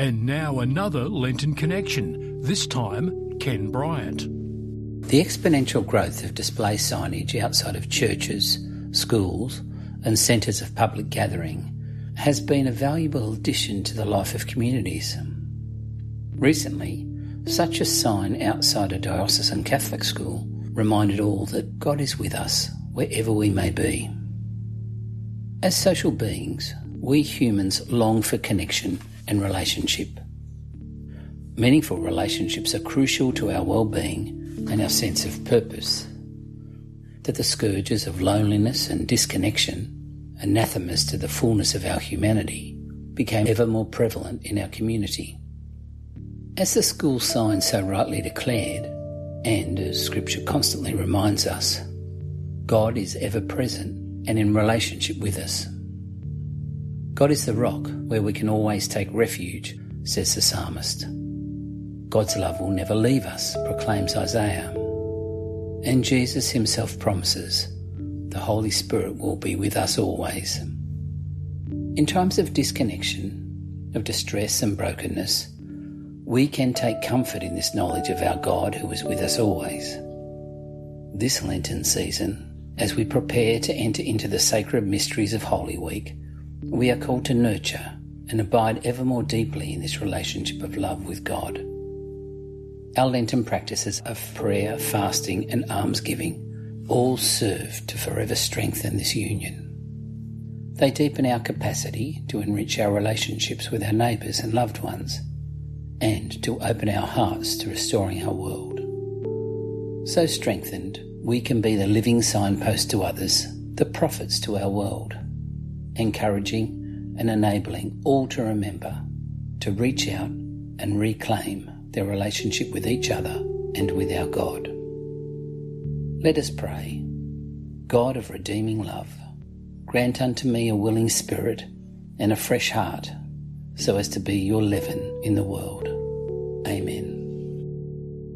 And now another Lenten connection, this time Ken Bryant. The exponential growth of display signage outside of churches, schools, and centres of public gathering has been a valuable addition to the life of communities. Recently, such a sign outside a diocesan Catholic school reminded all that God is with us wherever we may be. As social beings, we humans long for connection and relationship. Meaningful relationships are crucial to our well-being and our sense of purpose. That the scourges of loneliness and disconnection, anathemas to the fullness of our humanity, became ever more prevalent in our community. As the school sign so rightly declared, and as Scripture constantly reminds us, God is ever present and in relationship with us. God is the rock where we can always take refuge, says the psalmist. God's love will never leave us, proclaims Isaiah. And Jesus himself promises, the Holy Spirit will be with us always. In times of disconnection, of distress and brokenness, we can take comfort in this knowledge of our God who is with us always. This Lenten season, as we prepare to enter into the sacred mysteries of Holy Week, we are called to nurture and abide ever more deeply in this relationship of love with God. Our Lenten practices of prayer, fasting, and almsgiving all serve to forever strengthen this union. They deepen our capacity to enrich our relationships with our neighbours and loved ones and to open our hearts to restoring our world. So strengthened, we can be the living signpost to others, the prophets to our world, encouraging and enabling all to remember to reach out and reclaim their relationship with each other and with our God. Let us pray. God of redeeming love, grant unto me a willing spirit and a fresh heart so as to be your leaven in the world.